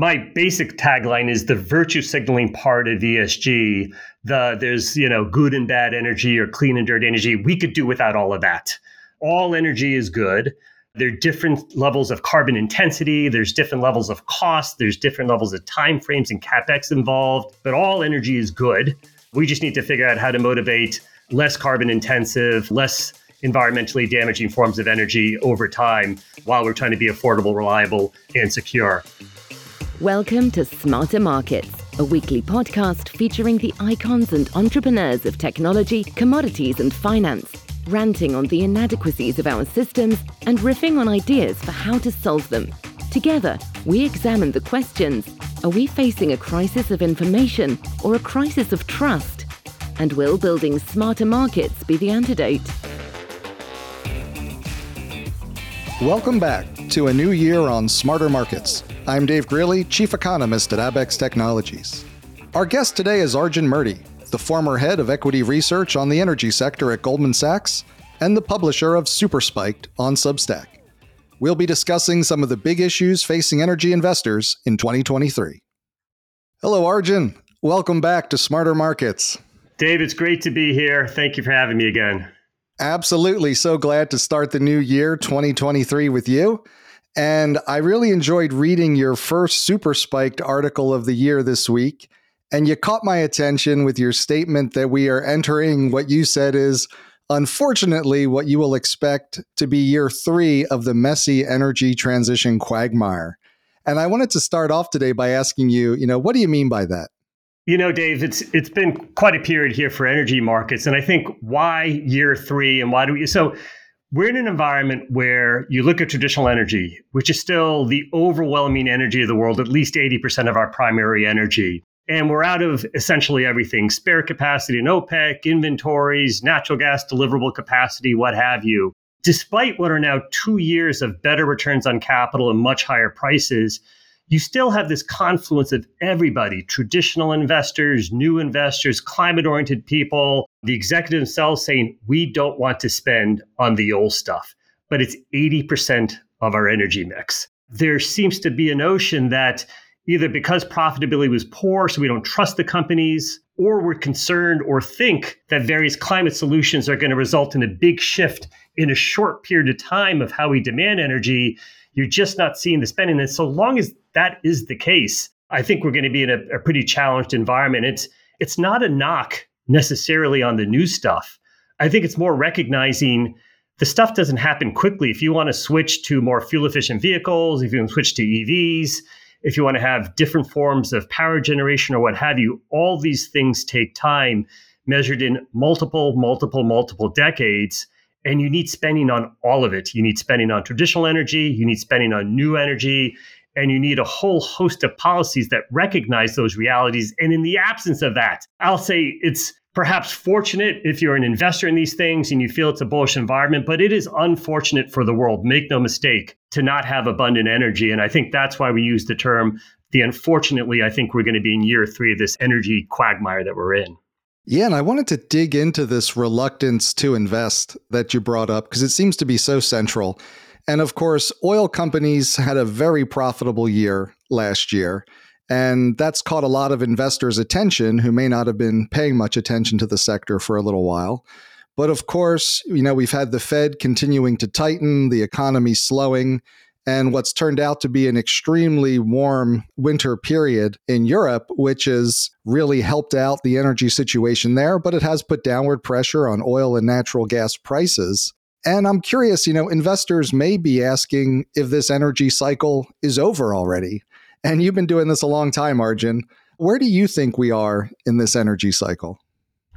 my basic tagline is the virtue signaling part of ESG. The there's you know good and bad energy or clean and dirty energy. We could do without all of that. All energy is good. There are different levels of carbon intensity. There's different levels of cost. There's different levels of time frames and capex involved. But all energy is good. We just need to figure out how to motivate less carbon intensive, less environmentally damaging forms of energy over time while we're trying to be affordable, reliable, and secure. Welcome to Smarter Markets, a weekly podcast featuring the icons and entrepreneurs of technology, commodities, and finance, ranting on the inadequacies of our systems and riffing on ideas for how to solve them. Together, we examine the questions Are we facing a crisis of information or a crisis of trust? And will building smarter markets be the antidote? Welcome back to a new year on Smarter Markets. I'm Dave Greely, Chief Economist at Abaxx Technologies. Our guest today is Arjun Murti, the former head of equity research on the energy sector at Goldman Sachs and the publisher of Super Spiked on Substack. We'll be discussing some of the big issues facing energy investors in 2023. Hello, Arjun. Welcome back to Smarter Markets. Dave, it's great to be here. Thank you for having me again. Absolutely. So glad to start the new year 2023 with you. And I really enjoyed reading your first super spiked article of the year this week. And you caught my attention with your statement that we are entering what you said is, unfortunately, what you will expect to be year three of the messy energy transition quagmire. And I wanted to start off today by asking you, you know, what do you mean by that? You know, Dave, it's it's been quite a period here for energy markets, and I think why year three and why do we? So we're in an environment where you look at traditional energy, which is still the overwhelming energy of the world, at least eighty percent of our primary energy, and we're out of essentially everything: spare capacity in OPEC, inventories, natural gas deliverable capacity, what have you. Despite what are now two years of better returns on capital and much higher prices you still have this confluence of everybody traditional investors, new investors, climate oriented people, the executive themselves saying, we don't want to spend on the old stuff, but it's 80% of our energy mix. There seems to be a notion that either because profitability was poor, so we don't trust the companies, or we're concerned or think that various climate solutions are going to result in a big shift in a short period of time of how we demand energy. You're just not seeing the spending. And so long as that is the case, I think we're going to be in a, a pretty challenged environment. It's it's not a knock necessarily on the new stuff. I think it's more recognizing the stuff doesn't happen quickly. If you want to switch to more fuel efficient vehicles, if you want to switch to EVs, if you want to have different forms of power generation or what have you, all these things take time measured in multiple, multiple, multiple decades. And you need spending on all of it. You need spending on traditional energy, you need spending on new energy, and you need a whole host of policies that recognize those realities. And in the absence of that, I'll say it's perhaps fortunate if you're an investor in these things and you feel it's a bullish environment, but it is unfortunate for the world, make no mistake, to not have abundant energy. And I think that's why we use the term the unfortunately, I think we're going to be in year three of this energy quagmire that we're in. Yeah, and I wanted to dig into this reluctance to invest that you brought up because it seems to be so central. And of course, oil companies had a very profitable year last year. And that's caught a lot of investors' attention who may not have been paying much attention to the sector for a little while. But of course, you know, we've had the Fed continuing to tighten, the economy slowing, and what's turned out to be an extremely warm winter period in Europe, which has really helped out the energy situation there, but it has put downward pressure on oil and natural gas prices. And I'm curious, you know, investors may be asking if this energy cycle is over already. And you've been doing this a long time, Arjun. Where do you think we are in this energy cycle?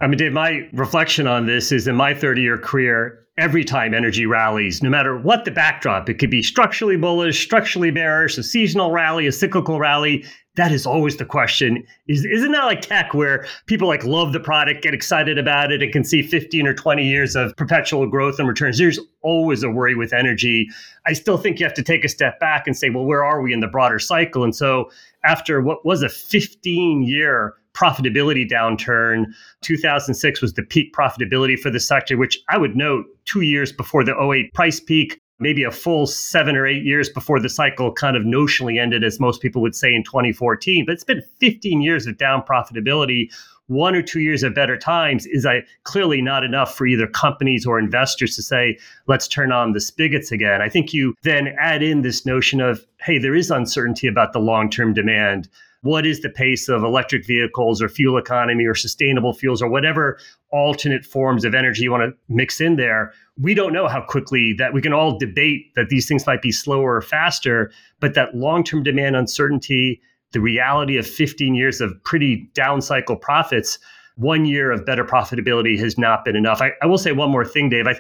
I mean, Dave, my reflection on this is in my 30 year career, every time energy rallies, no matter what the backdrop, it could be structurally bullish, structurally bearish, a seasonal rally, a cyclical rally, that is always the question. Is isn't that like tech where people like love the product get excited about it and can see 15 or 20 years of perpetual growth and returns? There's always a worry with energy. I still think you have to take a step back and say well where are we in the broader cycle? And so after what was a 15 year profitability downturn 2006 was the peak profitability for the sector which i would note two years before the 08 price peak maybe a full seven or eight years before the cycle kind of notionally ended, as most people would say in 2014. But it's been 15 years of down profitability. One or two years of better times is I, clearly not enough for either companies or investors to say, let's turn on the spigots again. I think you then add in this notion of, hey, there is uncertainty about the long term demand what is the pace of electric vehicles or fuel economy or sustainable fuels or whatever alternate forms of energy you want to mix in there we don't know how quickly that we can all debate that these things might be slower or faster but that long-term demand uncertainty the reality of 15 years of pretty down cycle profits one year of better profitability has not been enough. I, I will say one more thing dave. I,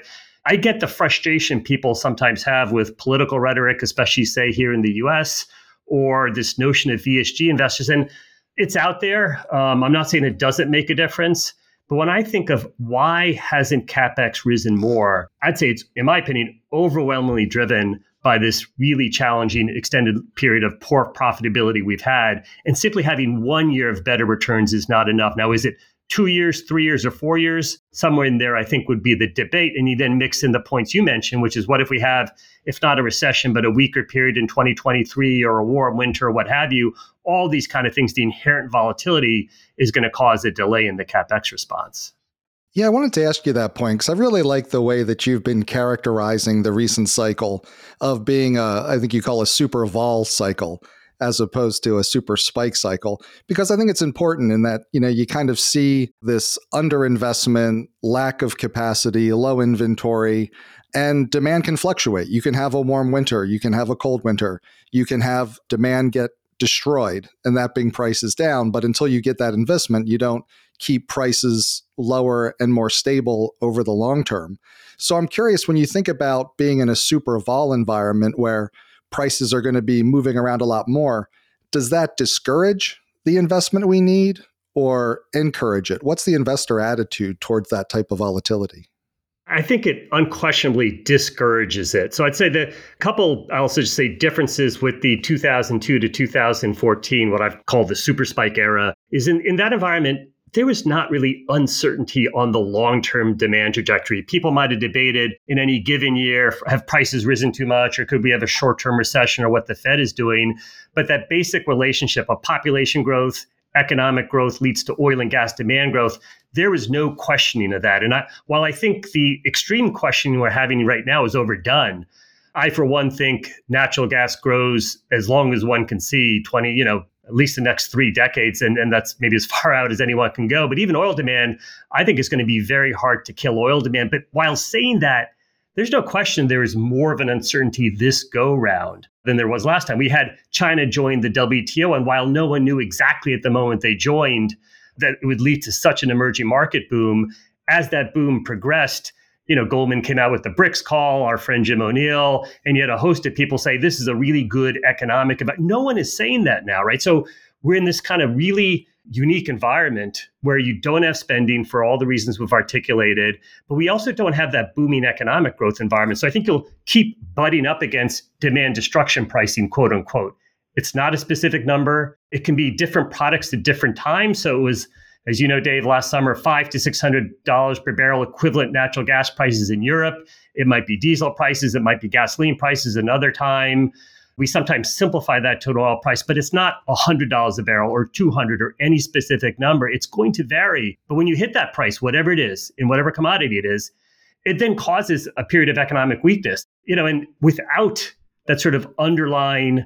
I get the frustration people sometimes have with political rhetoric especially say here in the us or this notion of ESG investors. And it's out there. Um, I'm not saying it doesn't make a difference. But when I think of why hasn't capex risen more, I'd say it's, in my opinion, overwhelmingly driven by this really challenging extended period of poor profitability we've had. And simply having one year of better returns is not enough. Now, is it two years, three years, or four years, somewhere in there, I think would be the debate. And you then mix in the points you mentioned, which is what if we have, if not a recession, but a weaker period in 2023 or a warm winter what have you, all these kind of things, the inherent volatility is going to cause a delay in the capex response. Yeah, I wanted to ask you that point because I really like the way that you've been characterizing the recent cycle of being a, I think you call a super vol cycle as opposed to a super spike cycle because I think it's important in that you know you kind of see this underinvestment, lack of capacity, low inventory, and demand can fluctuate. You can have a warm winter, you can have a cold winter, you can have demand get destroyed and that being prices down, but until you get that investment, you don't keep prices lower and more stable over the long term. So I'm curious when you think about being in a super vol environment where prices are going to be moving around a lot more. Does that discourage the investment we need or encourage it? What's the investor attitude towards that type of volatility? I think it unquestionably discourages it. So I'd say the couple, I'll also just say differences with the 2002 to 2014, what I've called the super spike era, is in, in that environment, there was not really uncertainty on the long term demand trajectory. People might have debated in any given year have prices risen too much, or could we have a short term recession, or what the Fed is doing. But that basic relationship of population growth, economic growth leads to oil and gas demand growth. There was no questioning of that. And I, while I think the extreme questioning we're having right now is overdone, I, for one, think natural gas grows as long as one can see 20, you know, at least the next three decades. And, and that's maybe as far out as anyone can go. But even oil demand, I think is going to be very hard to kill oil demand. But while saying that, there's no question there is more of an uncertainty this go round than there was last time. We had China join the WTO, and while no one knew exactly at the moment they joined that it would lead to such an emerging market boom, as that boom progressed, you know, Goldman came out with the BRICS call, our friend Jim O'Neill, and yet a host of people say this is a really good economic event. No one is saying that now, right? So we're in this kind of really unique environment where you don't have spending for all the reasons we've articulated, but we also don't have that booming economic growth environment. So I think you'll keep butting up against demand destruction pricing, quote unquote. It's not a specific number. It can be different products at different times. So it was as you know, Dave, last summer, five to six hundred dollars per barrel equivalent natural gas prices in Europe. It might be diesel prices, it might be gasoline prices another time. We sometimes simplify that total oil price, but it's not hundred dollars a barrel or two hundred or any specific number. It's going to vary. But when you hit that price, whatever it is, in whatever commodity it is, it then causes a period of economic weakness. You know, and without that sort of underlying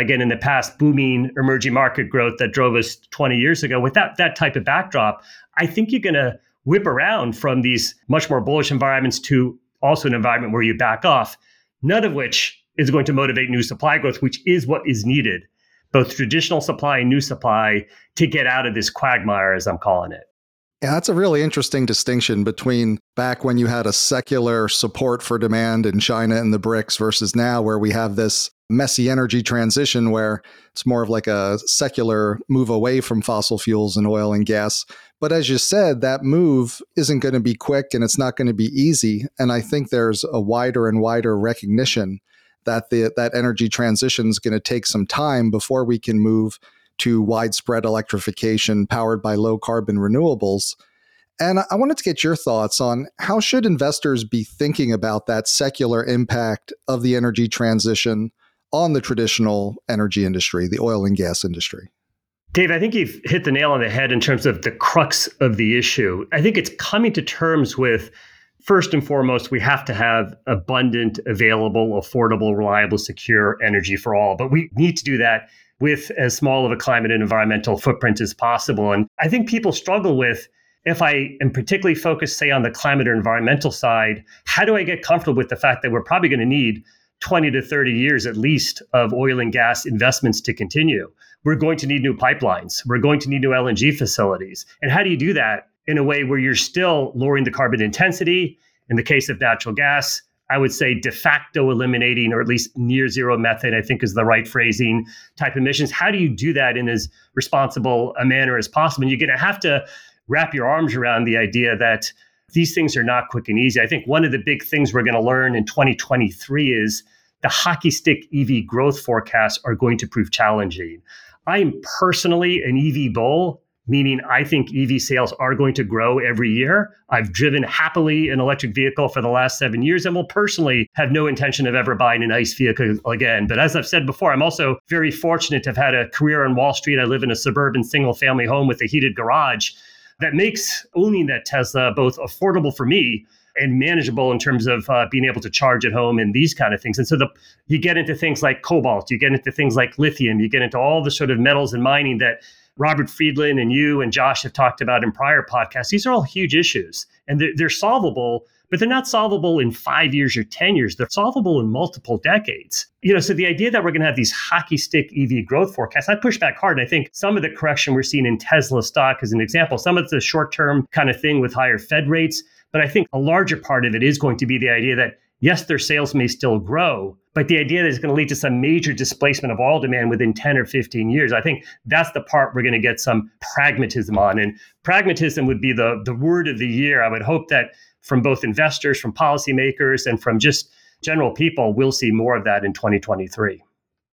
again in the past booming emerging market growth that drove us 20 years ago without that type of backdrop i think you're going to whip around from these much more bullish environments to also an environment where you back off none of which is going to motivate new supply growth which is what is needed both traditional supply and new supply to get out of this quagmire as i'm calling it yeah, that's a really interesting distinction between back when you had a secular support for demand in China and the BRICS versus now, where we have this messy energy transition where it's more of like a secular move away from fossil fuels and oil and gas. But as you said, that move isn't going to be quick and it's not going to be easy. And I think there's a wider and wider recognition that the, that energy transition is going to take some time before we can move to widespread electrification powered by low carbon renewables. And I wanted to get your thoughts on how should investors be thinking about that secular impact of the energy transition on the traditional energy industry, the oil and gas industry? Dave, I think you've hit the nail on the head in terms of the crux of the issue. I think it's coming to terms with first and foremost, we have to have abundant, available, affordable, reliable, secure energy for all. But we need to do that with as small of a climate and environmental footprint as possible. And I think people struggle with if I am particularly focused, say, on the climate or environmental side, how do I get comfortable with the fact that we're probably going to need 20 to 30 years at least of oil and gas investments to continue? We're going to need new pipelines. We're going to need new LNG facilities. And how do you do that in a way where you're still lowering the carbon intensity? In the case of natural gas, I would say de facto eliminating or at least near zero methane, I think is the right phrasing type emissions. How do you do that in as responsible a manner as possible? And you're going to have to wrap your arms around the idea that these things are not quick and easy. I think one of the big things we're going to learn in 2023 is the hockey stick EV growth forecasts are going to prove challenging. I am personally an EV bull, meaning I think EV sales are going to grow every year. I've driven happily an electric vehicle for the last seven years and will personally have no intention of ever buying an ICE vehicle again. But as I've said before, I'm also very fortunate to have had a career on Wall Street. I live in a suburban single family home with a heated garage that makes owning that Tesla both affordable for me and manageable in terms of uh, being able to charge at home and these kind of things. And so the you get into things like cobalt, you get into things like lithium, you get into all the sort of metals and mining that Robert Friedland and you and Josh have talked about in prior podcasts. These are all huge issues, and they're, they're solvable but they're not solvable in five years or 10 years. They're solvable in multiple decades. You know, so the idea that we're going to have these hockey stick EV growth forecasts, I push back hard. And I think some of the correction we're seeing in Tesla stock is an example. Some of a short term kind of thing with higher Fed rates. But I think a larger part of it is going to be the idea that yes, their sales may still grow, but the idea that it's going to lead to some major displacement of oil demand within 10 or 15 years, I think that's the part we're going to get some pragmatism on. And pragmatism would be the, the word of the year. I would hope that from both investors, from policymakers, and from just general people, we'll see more of that in 2023.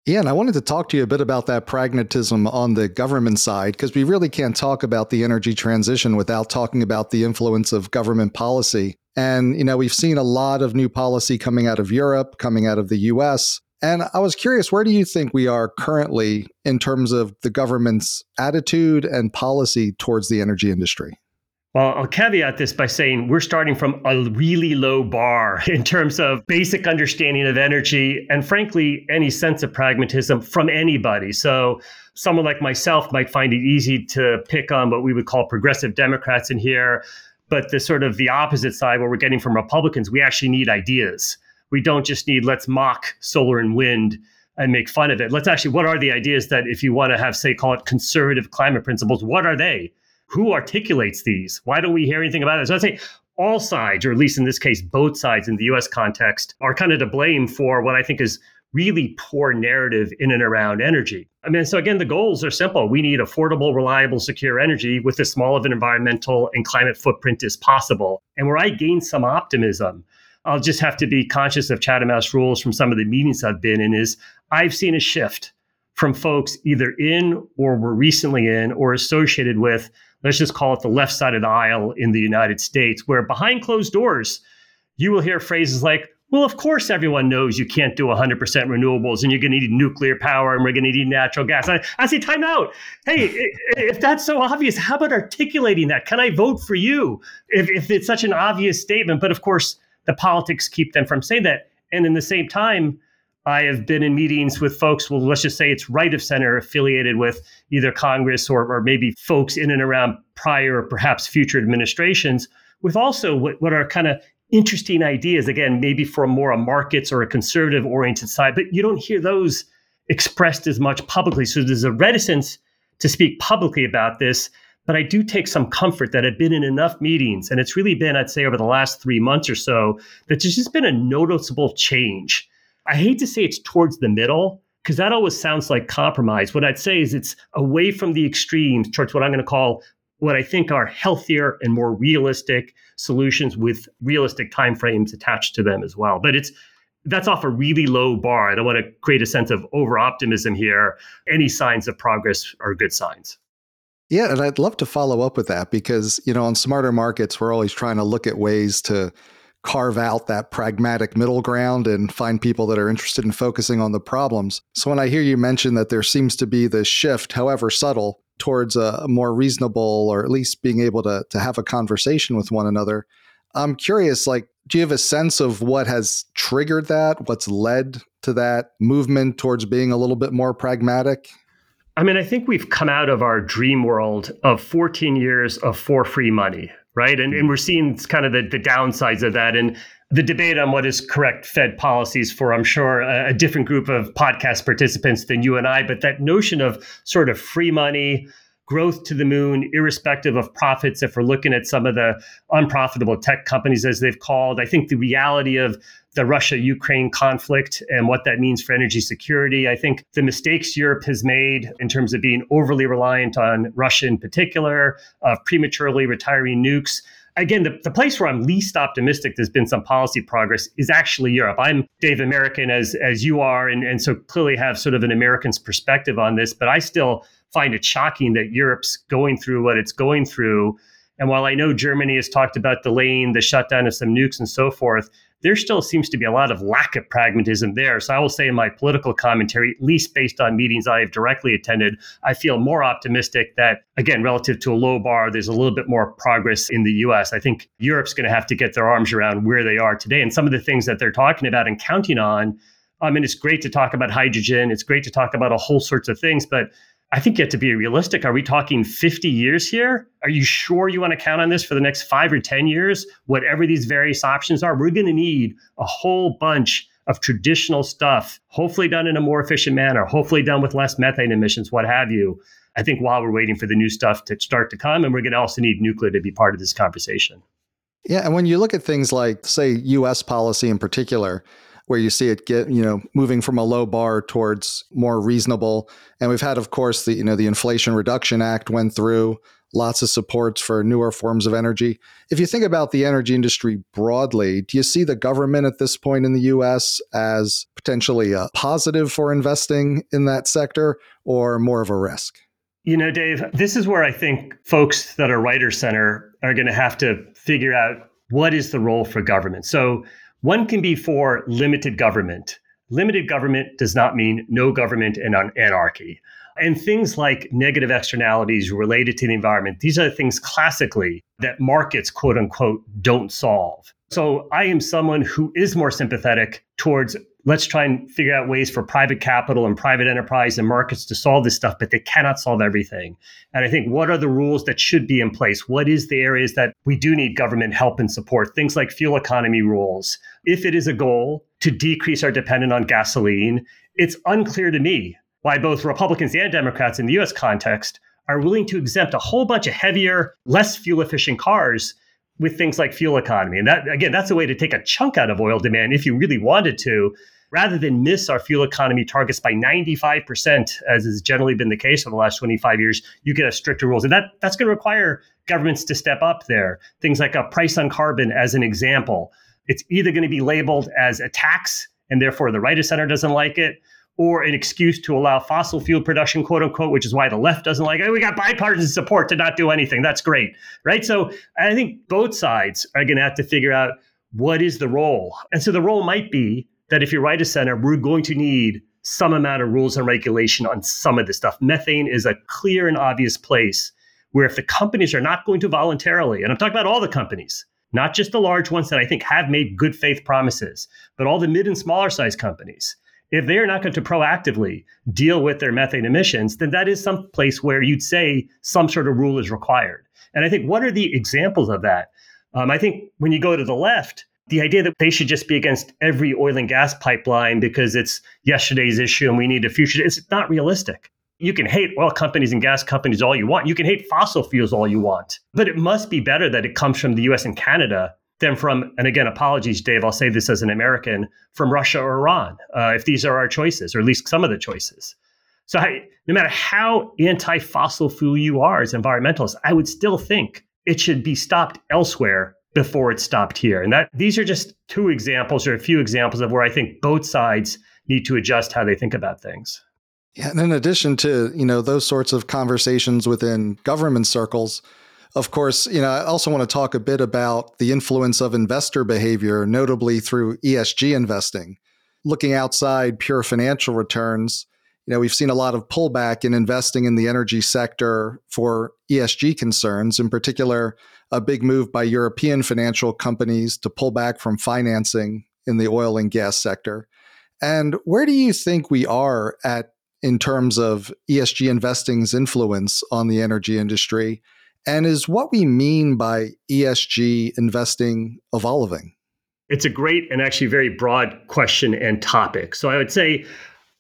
Yeah, and I wanted to talk to you a bit about that pragmatism on the government side, because we really can't talk about the energy transition without talking about the influence of government policy. And, you know, we've seen a lot of new policy coming out of Europe, coming out of the US. And I was curious, where do you think we are currently in terms of the government's attitude and policy towards the energy industry? Well, I'll caveat this by saying we're starting from a really low bar in terms of basic understanding of energy and, frankly, any sense of pragmatism from anybody. So, someone like myself might find it easy to pick on what we would call progressive Democrats in here. But the sort of the opposite side, where we're getting from Republicans, we actually need ideas. We don't just need let's mock solar and wind and make fun of it. Let's actually, what are the ideas that, if you want to have, say, call it conservative climate principles, what are they? who articulates these? Why don't we hear anything about it? So I'd say all sides, or at least in this case, both sides in the US context, are kind of to blame for what I think is really poor narrative in and around energy. I mean, so again, the goals are simple. We need affordable, reliable, secure energy with as small of an environmental and climate footprint as possible. And where I gain some optimism, I'll just have to be conscious of Chatham House rules from some of the meetings I've been in, is I've seen a shift from folks either in or were recently in or associated with let's just call it the left side of the aisle in the United States, where behind closed doors, you will hear phrases like, well, of course, everyone knows you can't do 100% renewables and you're going to need nuclear power and we're going to need natural gas. I, I say, time out. Hey, if that's so obvious, how about articulating that? Can I vote for you if, if it's such an obvious statement? But of course, the politics keep them from saying that. And in the same time, I have been in meetings with folks, well, let's just say it's right of center affiliated with either Congress or, or maybe folks in and around prior or perhaps future administrations, with also what, what are kind of interesting ideas, again, maybe for more a markets or a conservative oriented side, but you don't hear those expressed as much publicly. So there's a reticence to speak publicly about this. But I do take some comfort that I've been in enough meetings, and it's really been, I'd say, over the last three months or so, that there's just been a noticeable change I hate to say it's towards the middle because that always sounds like compromise. What I'd say is it's away from the extremes towards what I'm going to call what I think are healthier and more realistic solutions with realistic timeframes attached to them as well. But it's that's off a really low bar. I don't want to create a sense of over optimism here. Any signs of progress are good signs. Yeah, and I'd love to follow up with that because, you know, on smarter markets, we're always trying to look at ways to carve out that pragmatic middle ground and find people that are interested in focusing on the problems. So when I hear you mention that there seems to be this shift, however subtle, towards a more reasonable or at least being able to, to have a conversation with one another, I'm curious, like, do you have a sense of what has triggered that? What's led to that movement towards being a little bit more pragmatic? I mean, I think we've come out of our dream world of 14 years of for free money, right? And, and we're seeing kind of the, the downsides of that. And the debate on what is correct Fed policies for, I'm sure, a, a different group of podcast participants than you and I. But that notion of sort of free money, growth to the moon, irrespective of profits. If we're looking at some of the unprofitable tech companies, as they've called, I think the reality of the Russia Ukraine conflict and what that means for energy security. I think the mistakes Europe has made in terms of being overly reliant on Russia in particular, of prematurely retiring nukes. Again, the, the place where I'm least optimistic there's been some policy progress is actually Europe. I'm Dave American as as you are, and, and so clearly have sort of an American's perspective on this, but I still find it shocking that Europe's going through what it's going through. And while I know Germany has talked about delaying the shutdown of some nukes and so forth, there still seems to be a lot of lack of pragmatism there. So I will say in my political commentary, at least based on meetings I have directly attended, I feel more optimistic that, again, relative to a low bar, there's a little bit more progress in the US. I think Europe's going to have to get their arms around where they are today. And some of the things that they're talking about and counting on, I mean, it's great to talk about hydrogen, it's great to talk about a whole sorts of things, but I think you have to be realistic. Are we talking 50 years here? Are you sure you want to count on this for the next five or 10 years? Whatever these various options are, we're going to need a whole bunch of traditional stuff, hopefully done in a more efficient manner, hopefully done with less methane emissions, what have you. I think while we're waiting for the new stuff to start to come, and we're going to also need nuclear to be part of this conversation. Yeah. And when you look at things like, say, US policy in particular, where you see it get, you know, moving from a low bar towards more reasonable. And we've had, of course, the, you know, the Inflation Reduction Act went through, lots of supports for newer forms of energy. If you think about the energy industry broadly, do you see the government at this point in the US as potentially a positive for investing in that sector or more of a risk? You know, Dave, this is where I think folks that are writer center are going to have to figure out what is the role for government. So one can be for limited government. Limited government does not mean no government and anarchy. And things like negative externalities related to the environment, these are things classically that markets, quote unquote, don't solve. So I am someone who is more sympathetic towards let's try and figure out ways for private capital and private enterprise and markets to solve this stuff, but they cannot solve everything. And I think what are the rules that should be in place? What is the areas that we do need government help and support? Things like fuel economy rules. If it is a goal to decrease our dependence on gasoline, it's unclear to me why both Republicans and Democrats in the US context are willing to exempt a whole bunch of heavier, less fuel efficient cars with things like fuel economy. And that, again, that's a way to take a chunk out of oil demand if you really wanted to rather than miss our fuel economy targets by 95%, as has generally been the case over the last 25 years, you get a stricter rules. And that, that's going to require governments to step up there. Things like a price on carbon, as an example. It's either going to be labeled as a tax, and therefore the right of center doesn't like it, or an excuse to allow fossil fuel production, quote unquote, which is why the left doesn't like it. We got bipartisan support to not do anything. That's great. Right. So I think both sides are going to have to figure out what is the role. And so the role might be that if you write a center, we're going to need some amount of rules and regulation on some of this stuff. Methane is a clear and obvious place where if the companies are not going to voluntarily, and I'm talking about all the companies, not just the large ones that I think have made good faith promises, but all the mid and smaller size companies, if they are not going to proactively deal with their methane emissions, then that is some place where you'd say some sort of rule is required. And I think what are the examples of that? Um, I think when you go to the left, the idea that they should just be against every oil and gas pipeline because it's yesterday's issue and we need a future, it's not realistic. You can hate oil companies and gas companies all you want. You can hate fossil fuels all you want. But it must be better that it comes from the US and Canada than from, and again, apologies, Dave, I'll say this as an American, from Russia or Iran, uh, if these are our choices, or at least some of the choices. So, I, no matter how anti fossil fuel you are as environmentalists, I would still think it should be stopped elsewhere before it stopped here. And that these are just two examples or a few examples of where I think both sides need to adjust how they think about things. Yeah, and in addition to, you know, those sorts of conversations within government circles, of course, you know, I also want to talk a bit about the influence of investor behavior, notably through ESG investing. Looking outside pure financial returns, you know, we've seen a lot of pullback in investing in the energy sector for ESG concerns, in particular, a big move by European financial companies to pull back from financing in the oil and gas sector. And where do you think we are at in terms of ESG investing's influence on the energy industry? And is what we mean by ESG investing evolving? It's a great and actually very broad question and topic. So I would say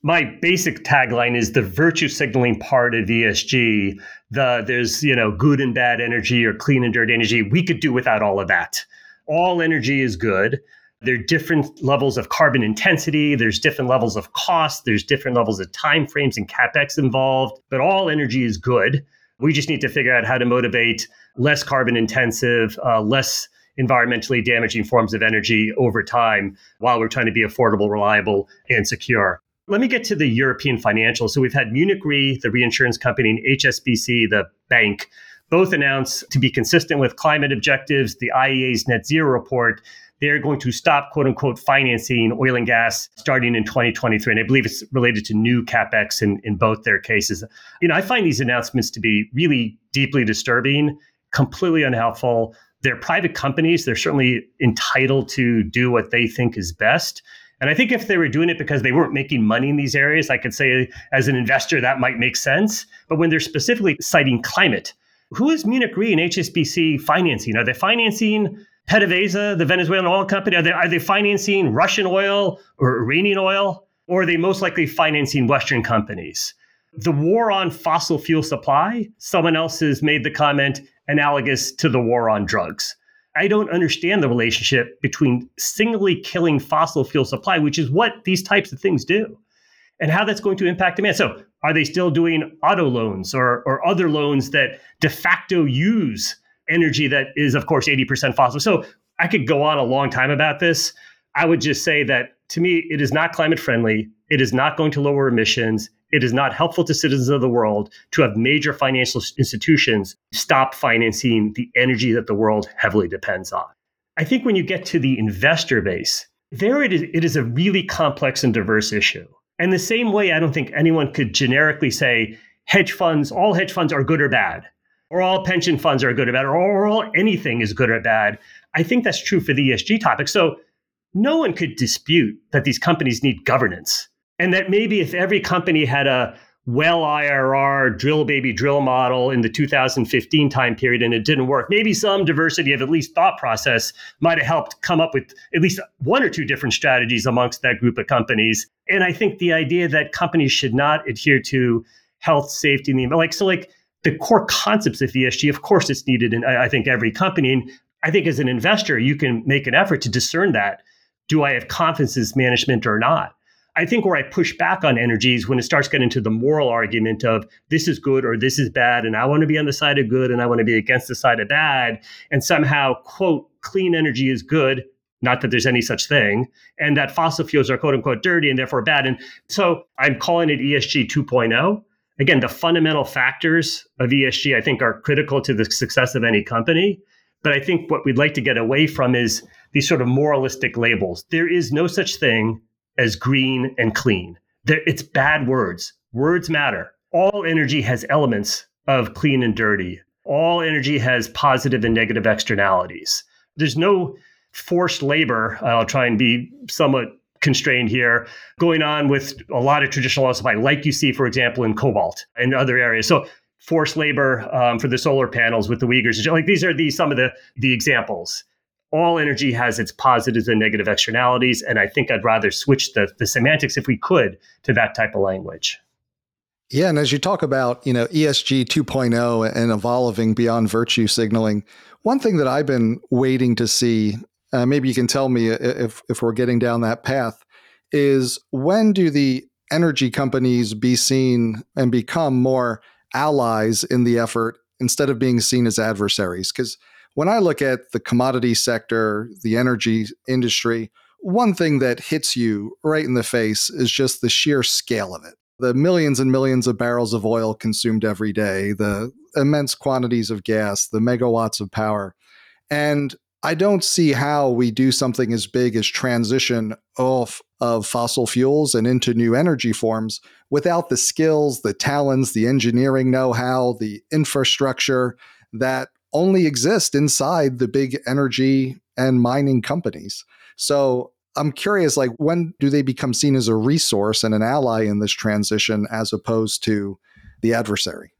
my basic tagline is the virtue signaling part of ESG. The there's you know good and bad energy or clean and dirty energy. We could do without all of that. All energy is good. There are different levels of carbon intensity. There's different levels of cost. There's different levels of time frames and capex involved. But all energy is good. We just need to figure out how to motivate less carbon intensive, uh, less environmentally damaging forms of energy over time while we're trying to be affordable, reliable, and secure. Let me get to the European financials. So we've had Munich Re, the reinsurance company, and HSBC, the bank, both announced to be consistent with climate objectives, the IEA's net zero report, they're going to stop quote unquote financing oil and gas starting in 2023. And I believe it's related to new capex in, in both their cases. You know, I find these announcements to be really deeply disturbing, completely unhelpful. They're private companies. They're certainly entitled to do what they think is best. And I think if they were doing it because they weren't making money in these areas, I could say as an investor that might make sense. But when they're specifically citing climate, who is Munich Re and HSBC financing? Are they financing PDVSA, the Venezuelan oil company, are they, are they financing Russian oil or Iranian oil? Or are they most likely financing Western companies? The war on fossil fuel supply, someone else has made the comment analogous to the war on drugs. I don't understand the relationship between singly killing fossil fuel supply, which is what these types of things do, and how that's going to impact demand. So, are they still doing auto loans or, or other loans that de facto use energy that is, of course, 80% fossil. So I could go on a long time about this. I would just say that to me, it is not climate friendly. It is not going to lower emissions. It is not helpful to citizens of the world to have major financial institutions stop financing the energy that the world heavily depends on. I think when you get to the investor base, there it is, it is a really complex and diverse issue. And the same way, I don't think anyone could generically say hedge funds, all hedge funds are good or bad or all pension funds are good or bad, or all anything is good or bad. I think that's true for the ESG topic. So no one could dispute that these companies need governance. And that maybe if every company had a well IRR drill baby drill model in the 2015 time period and it didn't work, maybe some diversity of at least thought process might have helped come up with at least one or two different strategies amongst that group of companies. And I think the idea that companies should not adhere to health, safety, and the like, so like the core concepts of ESG, of course, it's needed in, I think, every company. And I think as an investor, you can make an effort to discern that. Do I have confidence in management or not? I think where I push back on energy is when it starts getting into the moral argument of this is good or this is bad, and I want to be on the side of good and I want to be against the side of bad, and somehow, quote, clean energy is good, not that there's any such thing, and that fossil fuels are quote unquote dirty and therefore bad. And so I'm calling it ESG 2.0 again, the fundamental factors of ESG, I think, are critical to the success of any company. But I think what we'd like to get away from is these sort of moralistic labels. There is no such thing as green and clean. There, it's bad words. Words matter. All energy has elements of clean and dirty. All energy has positive and negative externalities. There's no forced labor. I'll try and be somewhat constrained here going on with a lot of traditional oil supply, like you see, for example, in cobalt and other areas. So forced labor um, for the solar panels with the Uyghurs. Like these are the some of the the examples. All energy has its positives and negative externalities, and I think I'd rather switch the the semantics if we could to that type of language. Yeah, and as you talk about, you know, ESG 2.0 and evolving beyond virtue signaling, one thing that I've been waiting to see uh, maybe you can tell me if if we're getting down that path is when do the energy companies be seen and become more allies in the effort instead of being seen as adversaries because when i look at the commodity sector the energy industry one thing that hits you right in the face is just the sheer scale of it the millions and millions of barrels of oil consumed every day, the immense quantities of gas, the megawatts of power. And I don't see how we do something as big as transition off of fossil fuels and into new energy forms without the skills, the talents, the engineering know how, the infrastructure that only exist inside the big energy and mining companies. So I'm curious, like, when do they become seen as a resource and an ally in this transition as opposed to the adversary?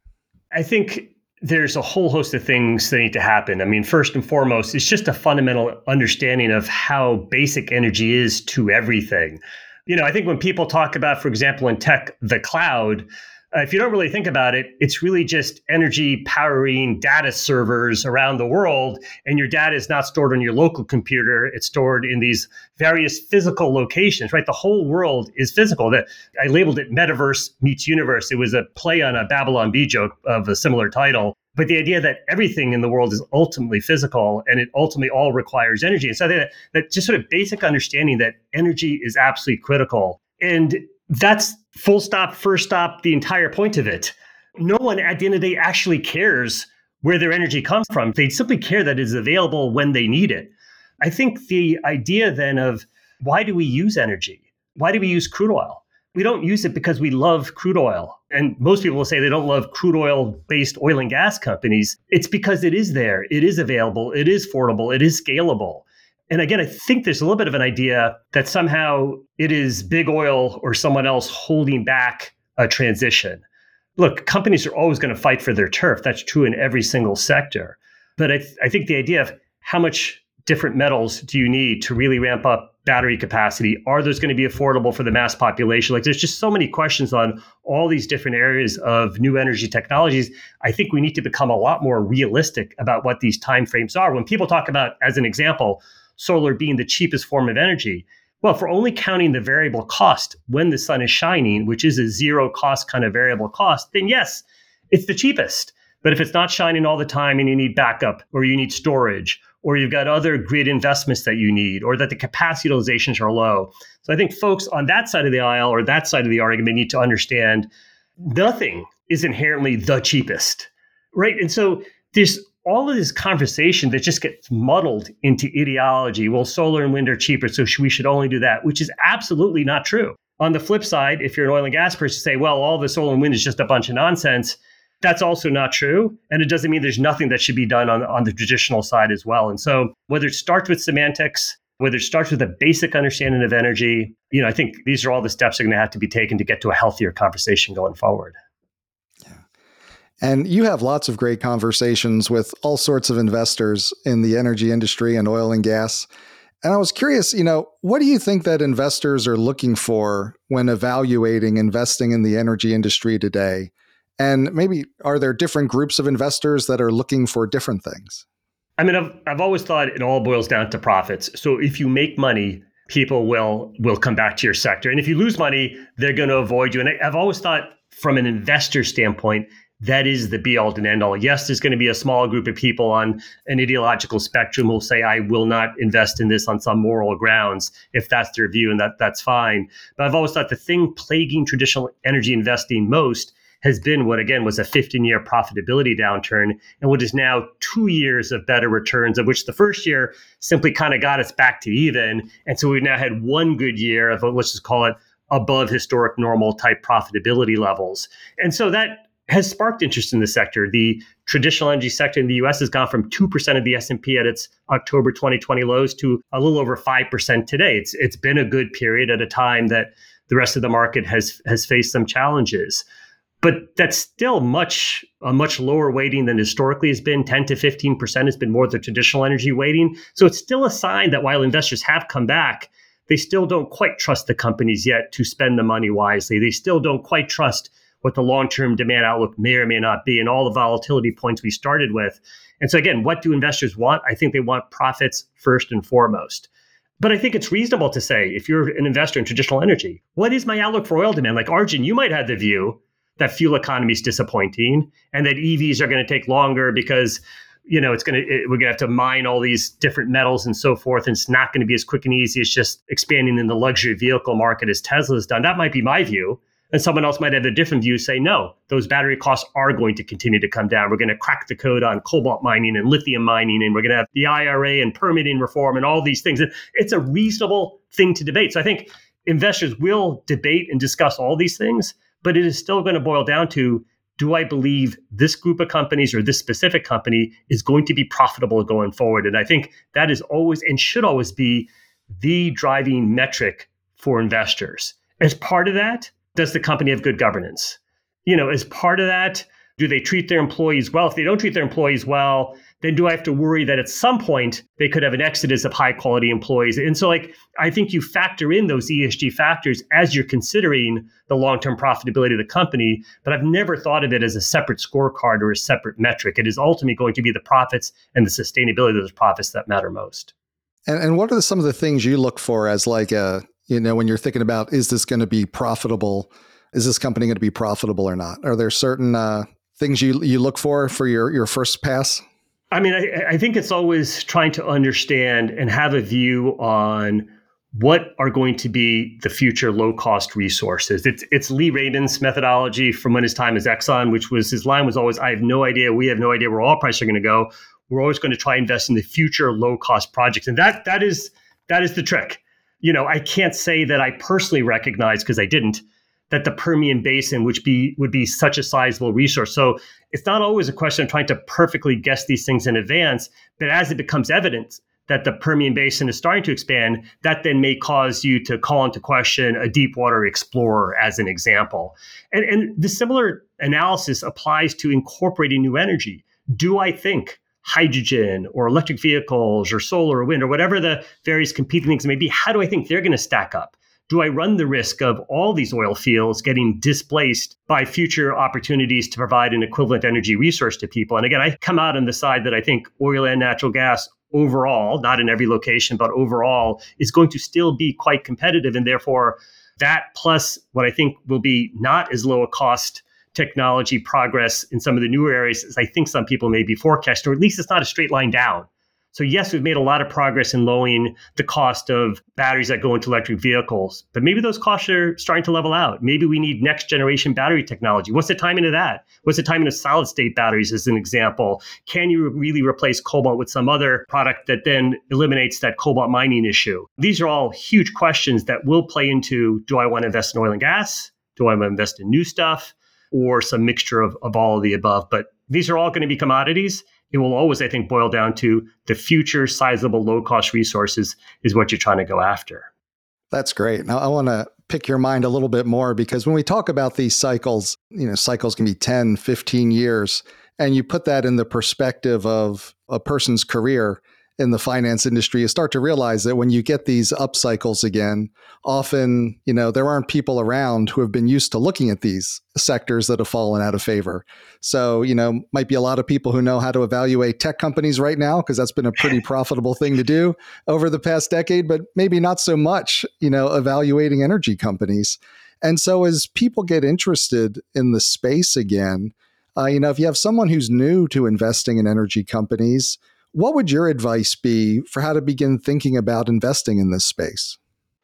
I think there's a whole host of things that need to happen. I mean, first and foremost, it's just a fundamental understanding of how basic energy is to everything. You know, I think when people talk about, for example, in tech, the cloud, Uh, if you don't really think about it, it's really just energy powering data servers around the world. And your data is not stored on your local computer, it's stored in these various physical locations, right? The whole world is physical. That I labeled it metaverse meets universe. It was a play on a Babylon Bee joke of a similar title. But the idea that everything in the world is ultimately physical and it ultimately all requires energy. And so I think that, that just sort of basic understanding that energy is absolutely critical. And that's full stop, first stop, the entire point of it. No one at the end of the day actually cares where their energy comes from. They simply care that it is available when they need it. I think the idea then of why do we use energy? Why do we use crude oil? We don't use it because we love crude oil. And most people will say they don't love crude oil based oil and gas companies. It's because it is there, it is available, it is affordable, it is scalable. And again, I think there's a little bit of an idea that somehow it is big oil or someone else holding back a transition. Look, companies are always going to fight for their turf. That's true in every single sector. But I, th- I think the idea of how much different metals do you need to really ramp up battery capacity? Are those going to be affordable for the mass population? Like there's just so many questions on all these different areas of new energy technologies. I think we need to become a lot more realistic about what these timeframes are. When people talk about, as an example, solar being the cheapest form of energy. Well, if we're only counting the variable cost when the sun is shining, which is a zero cost kind of variable cost, then yes, it's the cheapest. But if it's not shining all the time and you need backup or you need storage or you've got other grid investments that you need or that the capacity utilizations are low. So I think folks on that side of the aisle or that side of the argument need to understand nothing is inherently the cheapest. Right. And so there's all of this conversation that just gets muddled into ideology. Well, solar and wind are cheaper, so we should only do that, which is absolutely not true. On the flip side, if you're an oil and gas person, say, well, all the solar and wind is just a bunch of nonsense. That's also not true. And it doesn't mean there's nothing that should be done on, on the traditional side as well. And so, whether it starts with semantics, whether it starts with a basic understanding of energy, you know, I think these are all the steps that are going to have to be taken to get to a healthier conversation going forward. And you have lots of great conversations with all sorts of investors in the energy industry and oil and gas. And I was curious, you know, what do you think that investors are looking for when evaluating investing in the energy industry today? And maybe are there different groups of investors that are looking for different things? I mean, I've, I've always thought it all boils down to profits. So if you make money, people will will come back to your sector. And if you lose money, they're going to avoid you. And I, I've always thought from an investor standpoint, that is the be all and end all. Yes, there's going to be a small group of people on an ideological spectrum who will say, I will not invest in this on some moral grounds, if that's their view, and that that's fine. But I've always thought the thing plaguing traditional energy investing most has been what again was a 15 year profitability downturn and what is now two years of better returns, of which the first year simply kind of got us back to even. And so we've now had one good year of let's just call it above historic normal type profitability levels. And so that has sparked interest in the sector. The traditional energy sector in the US has gone from 2% of the S&P at its October 2020 lows to a little over 5% today. It's it's been a good period at a time that the rest of the market has has faced some challenges. But that's still much a much lower weighting than historically has been. 10 to 15% has been more the traditional energy weighting. So it's still a sign that while investors have come back, they still don't quite trust the companies yet to spend the money wisely. They still don't quite trust what the long term demand outlook may or may not be, and all the volatility points we started with. And so, again, what do investors want? I think they want profits first and foremost. But I think it's reasonable to say, if you're an investor in traditional energy, what is my outlook for oil demand? Like Arjun, you might have the view that fuel economy is disappointing and that EVs are going to take longer because you know it's going to it, we're going to have to mine all these different metals and so forth and it's not going to be as quick and easy as just expanding in the luxury vehicle market as tesla's done that might be my view And someone else might have a different view, say, no, those battery costs are going to continue to come down. We're going to crack the code on cobalt mining and lithium mining, and we're going to have the IRA and permitting reform and all these things. It's a reasonable thing to debate. So I think investors will debate and discuss all these things, but it is still going to boil down to do I believe this group of companies or this specific company is going to be profitable going forward? And I think that is always and should always be the driving metric for investors. As part of that, does the company have good governance? You know, as part of that, do they treat their employees well? If they don't treat their employees well, then do I have to worry that at some point they could have an exodus of high quality employees? And so, like, I think you factor in those ESG factors as you're considering the long term profitability of the company. But I've never thought of it as a separate scorecard or a separate metric. It is ultimately going to be the profits and the sustainability of those profits that matter most. And, and what are some of the things you look for as like a, you know, when you're thinking about is this going to be profitable? Is this company going to be profitable or not? Are there certain uh, things you you look for for your your first pass? I mean, I, I think it's always trying to understand and have a view on what are going to be the future low cost resources. It's it's Lee Raymond's methodology from when his time as Exxon, which was his line was always, I have no idea, we have no idea where oil prices are going to go. We're always going to try invest in the future low cost projects. And that that is that is the trick. You know, I can't say that I personally recognize because I didn't that the Permian Basin which be would be such a sizable resource. So it's not always a question of trying to perfectly guess these things in advance, but as it becomes evident that the Permian Basin is starting to expand, that then may cause you to call into question a deep water explorer as an example. And, and the similar analysis applies to incorporating new energy. Do I think hydrogen or electric vehicles or solar or wind or whatever the various competing things may be, how do I think they're going to stack up? do I run the risk of all these oil fields getting displaced by future opportunities to provide an equivalent energy resource to people? And again, I come out on the side that I think oil and natural gas overall, not in every location, but overall, is going to still be quite competitive. And therefore, that plus what I think will be not as low a cost technology progress in some of the newer areas as I think some people may be forecasting, or at least it's not a straight line down. So, yes, we've made a lot of progress in lowering the cost of batteries that go into electric vehicles, but maybe those costs are starting to level out. Maybe we need next generation battery technology. What's the timing of that? What's the timing of solid state batteries, as an example? Can you really replace cobalt with some other product that then eliminates that cobalt mining issue? These are all huge questions that will play into do I want to invest in oil and gas? Do I want to invest in new stuff? Or some mixture of, of all of the above. But these are all going to be commodities it will always, I think, boil down to the future sizable low cost resources is what you're trying to go after. That's great. Now, I want to pick your mind a little bit more because when we talk about these cycles, you know, cycles can be 10, 15 years, and you put that in the perspective of a person's career in the finance industry you start to realize that when you get these up cycles again often you know there aren't people around who have been used to looking at these sectors that have fallen out of favor. So you know might be a lot of people who know how to evaluate tech companies right now because that's been a pretty profitable thing to do over the past decade but maybe not so much you know evaluating energy companies. And so as people get interested in the space again uh, you know if you have someone who's new to investing in energy companies what would your advice be for how to begin thinking about investing in this space?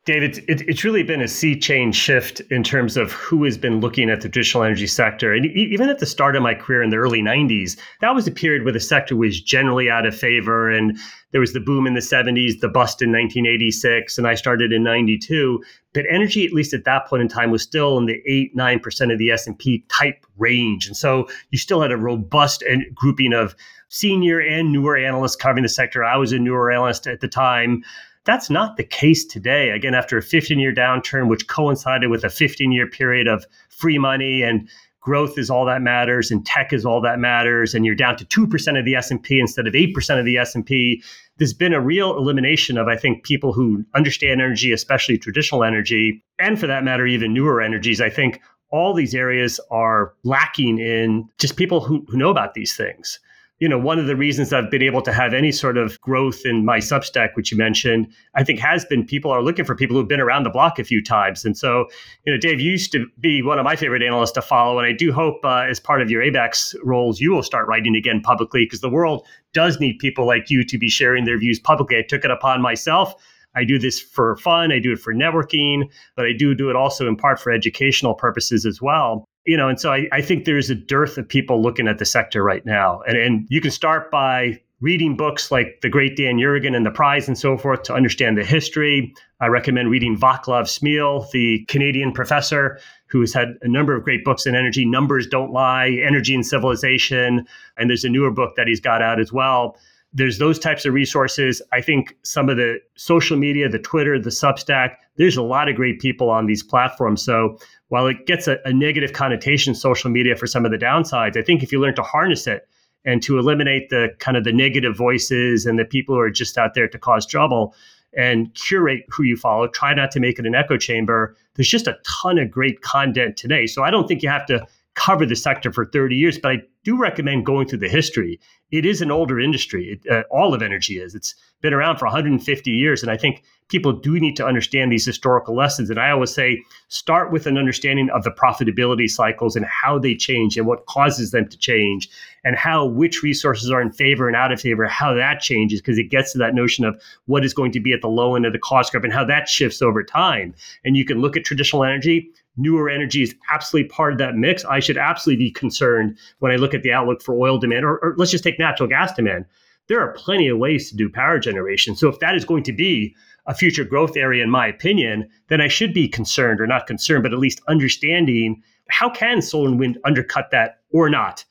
David, it, it's really been a sea change shift in terms of who has been looking at the traditional energy sector. And even at the start of my career in the early 90s, that was a period where the sector was generally out of favor. And there was the boom in the 70s, the bust in 1986, and I started in 92. But energy, at least at that point in time, was still in the 8 9% of the S&P type range. And so you still had a robust grouping of senior and newer analysts covering the sector. I was a newer analyst at the time. That's not the case today. Again, after a 15 year downturn, which coincided with a 15 year period of free money and growth is all that matters and tech is all that matters and you're down to 2% of the S&P instead of 8% of the S&P there's been a real elimination of i think people who understand energy especially traditional energy and for that matter even newer energies i think all these areas are lacking in just people who, who know about these things you know, one of the reasons I've been able to have any sort of growth in my Substack, which you mentioned, I think has been people are looking for people who've been around the block a few times. And so, you know, Dave, you used to be one of my favorite analysts to follow. And I do hope uh, as part of your Abaxx roles, you will start writing again publicly because the world does need people like you to be sharing their views publicly. I took it upon myself I do this for fun. I do it for networking, but I do do it also in part for educational purposes as well. You know, and so I, I think there's a dearth of people looking at the sector right now. And, and you can start by reading books like the great Dan Yergin and the Prize and so forth to understand the history. I recommend reading Vaclav Smil, the Canadian professor who has had a number of great books in energy. Numbers Don't Lie, Energy and Civilization. And there's a newer book that he's got out as well. There's those types of resources. I think some of the social media, the Twitter, the Substack, there's a lot of great people on these platforms. So while it gets a, a negative connotation, social media for some of the downsides, I think if you learn to harness it, and to eliminate the kind of the negative voices and the people who are just out there to cause trouble and curate who you follow. Try not to make it an echo chamber. There's just a ton of great content today. So I don't think you have to cover the sector for 30 years, but I do recommend going through the history. It is an older industry. It, uh, all of energy is. It's been around for 150 years. And I think people do need to understand these historical lessons. And I always say start with an understanding of the profitability cycles and how they change and what causes them to change and how which resources are in favor and out of favor, how that changes, because it gets to that notion of what is going to be at the low end of the cost curve and how that shifts over time. And you can look at traditional energy newer energy is absolutely part of that mix, I should absolutely be concerned when I look at the outlook for oil demand, or, or, let's just take natural gas demand. There are plenty of ways to do power generation. So if that is going to be a future growth area, in my opinion, then I should be concerned, or not concerned, but at least understanding how can solar and wind undercut that or not.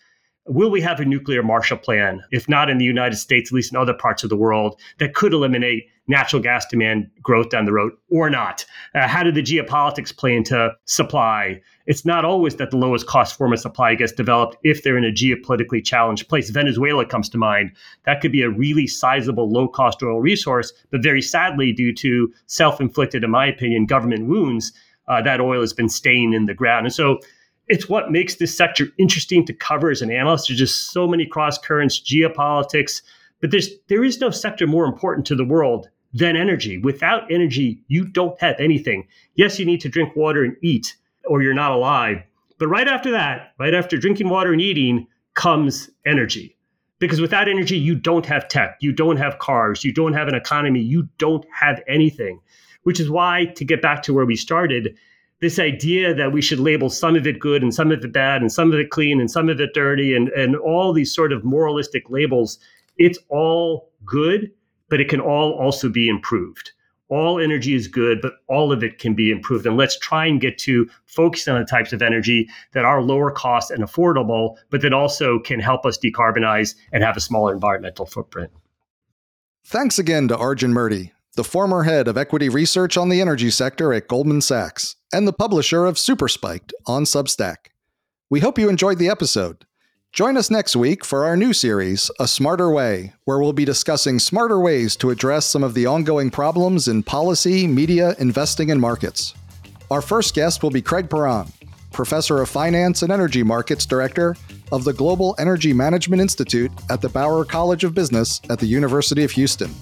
Will we have a nuclear Marshall Plan, if not in the United States, at least in other parts of the world, that could eliminate natural gas demand growth down the road or not? Uh, how do the geopolitics play into supply? It's not always that the lowest cost form of supply gets developed if they're in a geopolitically challenged place. Venezuela comes to mind. That could be a really sizable low cost oil resource, but very sadly, due to self inflicted, in my opinion, government wounds, uh, that oil has been staying in the ground. And so it's what makes this sector interesting to cover as an analyst. There's just so many cross currents, geopolitics, but there's there is no sector more important to the world than energy. Without energy, you don't have anything. Yes, you need to drink water and eat, or you're not alive. But right after that, right after drinking water and eating, comes energy. Because without energy, you don't have tech, you don't have cars, you don't have an economy, you don't have anything. Which is why, to get back to where we started, this idea that we should label some of it good and some of it bad and some of it clean and some of it dirty and, and all these sort of moralistic labels, it's all good, but it can all also be improved. All energy is good, but all of it can be improved. And let's try and get to focus on the types of energy that are lower cost and affordable, but that also can help us decarbonize and have a smaller environmental footprint. Thanks again to Arjun Murti, the former head of equity research on the energy sector at Goldman Sachs and the publisher of Super Spiked on Substack. We hope you enjoyed the episode. Join us next week for our new series, A Smarter Way, where we'll be discussing smarter ways to address some of the ongoing problems in policy, media, investing, and markets. Our first guest will be Craig Pirrong, Professor of Finance and Energy Markets Director of the Global Energy Management Institute at the Bauer College of Business at the University of Houston.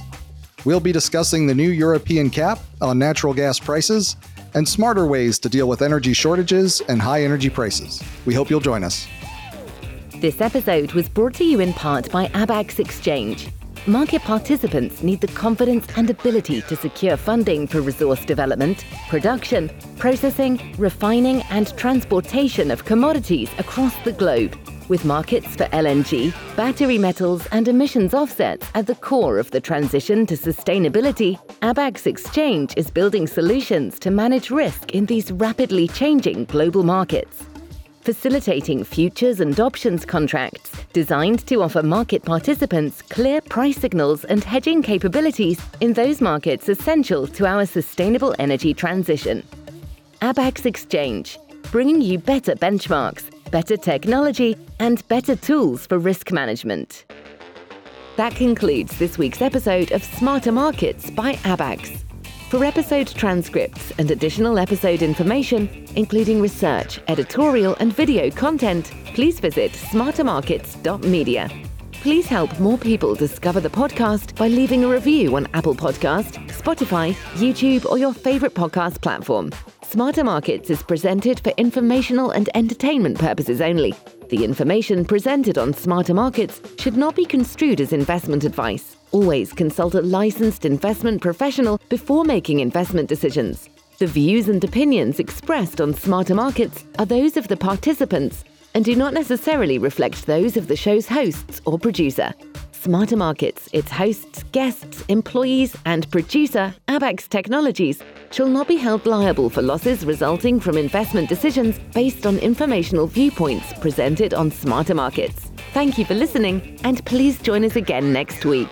We'll be discussing the new European cap on natural gas prices and smarter ways to deal with energy shortages and high energy prices. We hope you'll join us. This episode was brought to you in part by Abaxx Exchange. Market participants need the confidence and ability to secure funding for resource development, production, processing, refining, and transportation of commodities across the globe with markets for LNG, battery metals, and emissions offsets at the core of the transition to sustainability, Abaxx Exchange is building solutions to manage risk in these rapidly changing global markets. Facilitating futures and options contracts designed to offer market participants clear price signals and hedging capabilities in those markets essential to our sustainable energy transition. Abaxx Exchange, bringing you better benchmarks better technology, and better tools for risk management. That concludes this week's episode of Smarter Markets by Abaxx. For episode transcripts and additional episode information, including research, editorial, and video content, please visit smartermarkets.media. Please help more people discover the podcast by leaving a review on Apple Podcast, Spotify, YouTube, or your favorite podcast platform. Smarter Markets is presented for informational and entertainment purposes only. The information presented on Smarter Markets should not be construed as investment advice. Always consult a licensed investment professional before making investment decisions. The views and opinions expressed on Smarter Markets are those of the participants and do not necessarily reflect those of the show's hosts or producer. Smarter Markets, its hosts, guests, employees, and producer, Abaxx Technologies, shall not be held liable for losses resulting from investment decisions based on informational viewpoints presented on Smarter Markets. Thank you for listening, and please join us again next week.